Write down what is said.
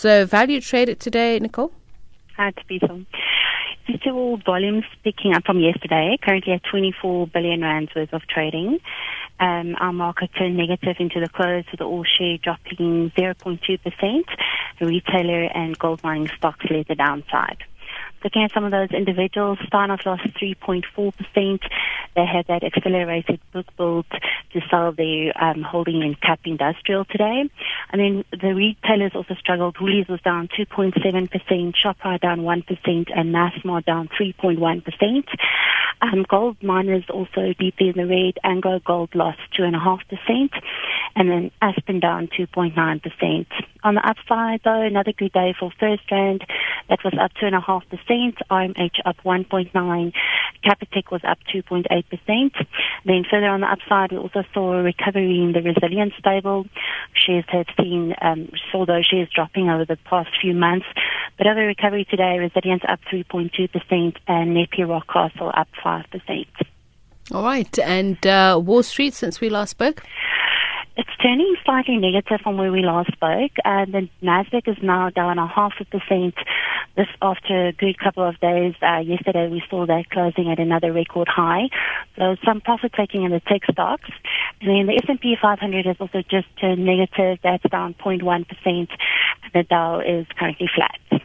So value traded today, Nicole? Hi, Tabitha. Still volumes picking up from yesterday, currently at 24 billion rands worth of trading. Um, our market turned negative into the close with the all share dropping 0.2%. Retailer and gold mining stocks led the downside. Looking at some of those individuals, Steinhoff lost 3.4%. They had that accelerated book build to sell their um, holding in KAP Industrial today. And then the retailers also struggled. Woolies was down 2.7%, ShopRite down 1%, and Massmart down 3.1%. Um, gold miners also deeply in the red. AngloGold lost 2.5%, and then Aspen down 2.9%. On the upside, though, another good day for FirstRand. That was up 2.5%. IMH up 1.9. Capitec was up 2.8%. Then further on the upside, we also saw a recovery in the Resilient stable. Shares have seen, um, saw those shares dropping over the past few months. But other recovery today, Resilient up 3.2% and NEPI Rockcastle up 5%. All right. And uh, Wall Street, since we last spoke? It's turning slightly negative from where we last spoke. And the Nasdaq is now down a half a percent this after a good couple of days. Uh, yesterday we saw that closing at another record high. So some profit taking in the tech stocks. And then the S&P 500 has also just turned negative. That's down 0.1%. The Dow is currently flat.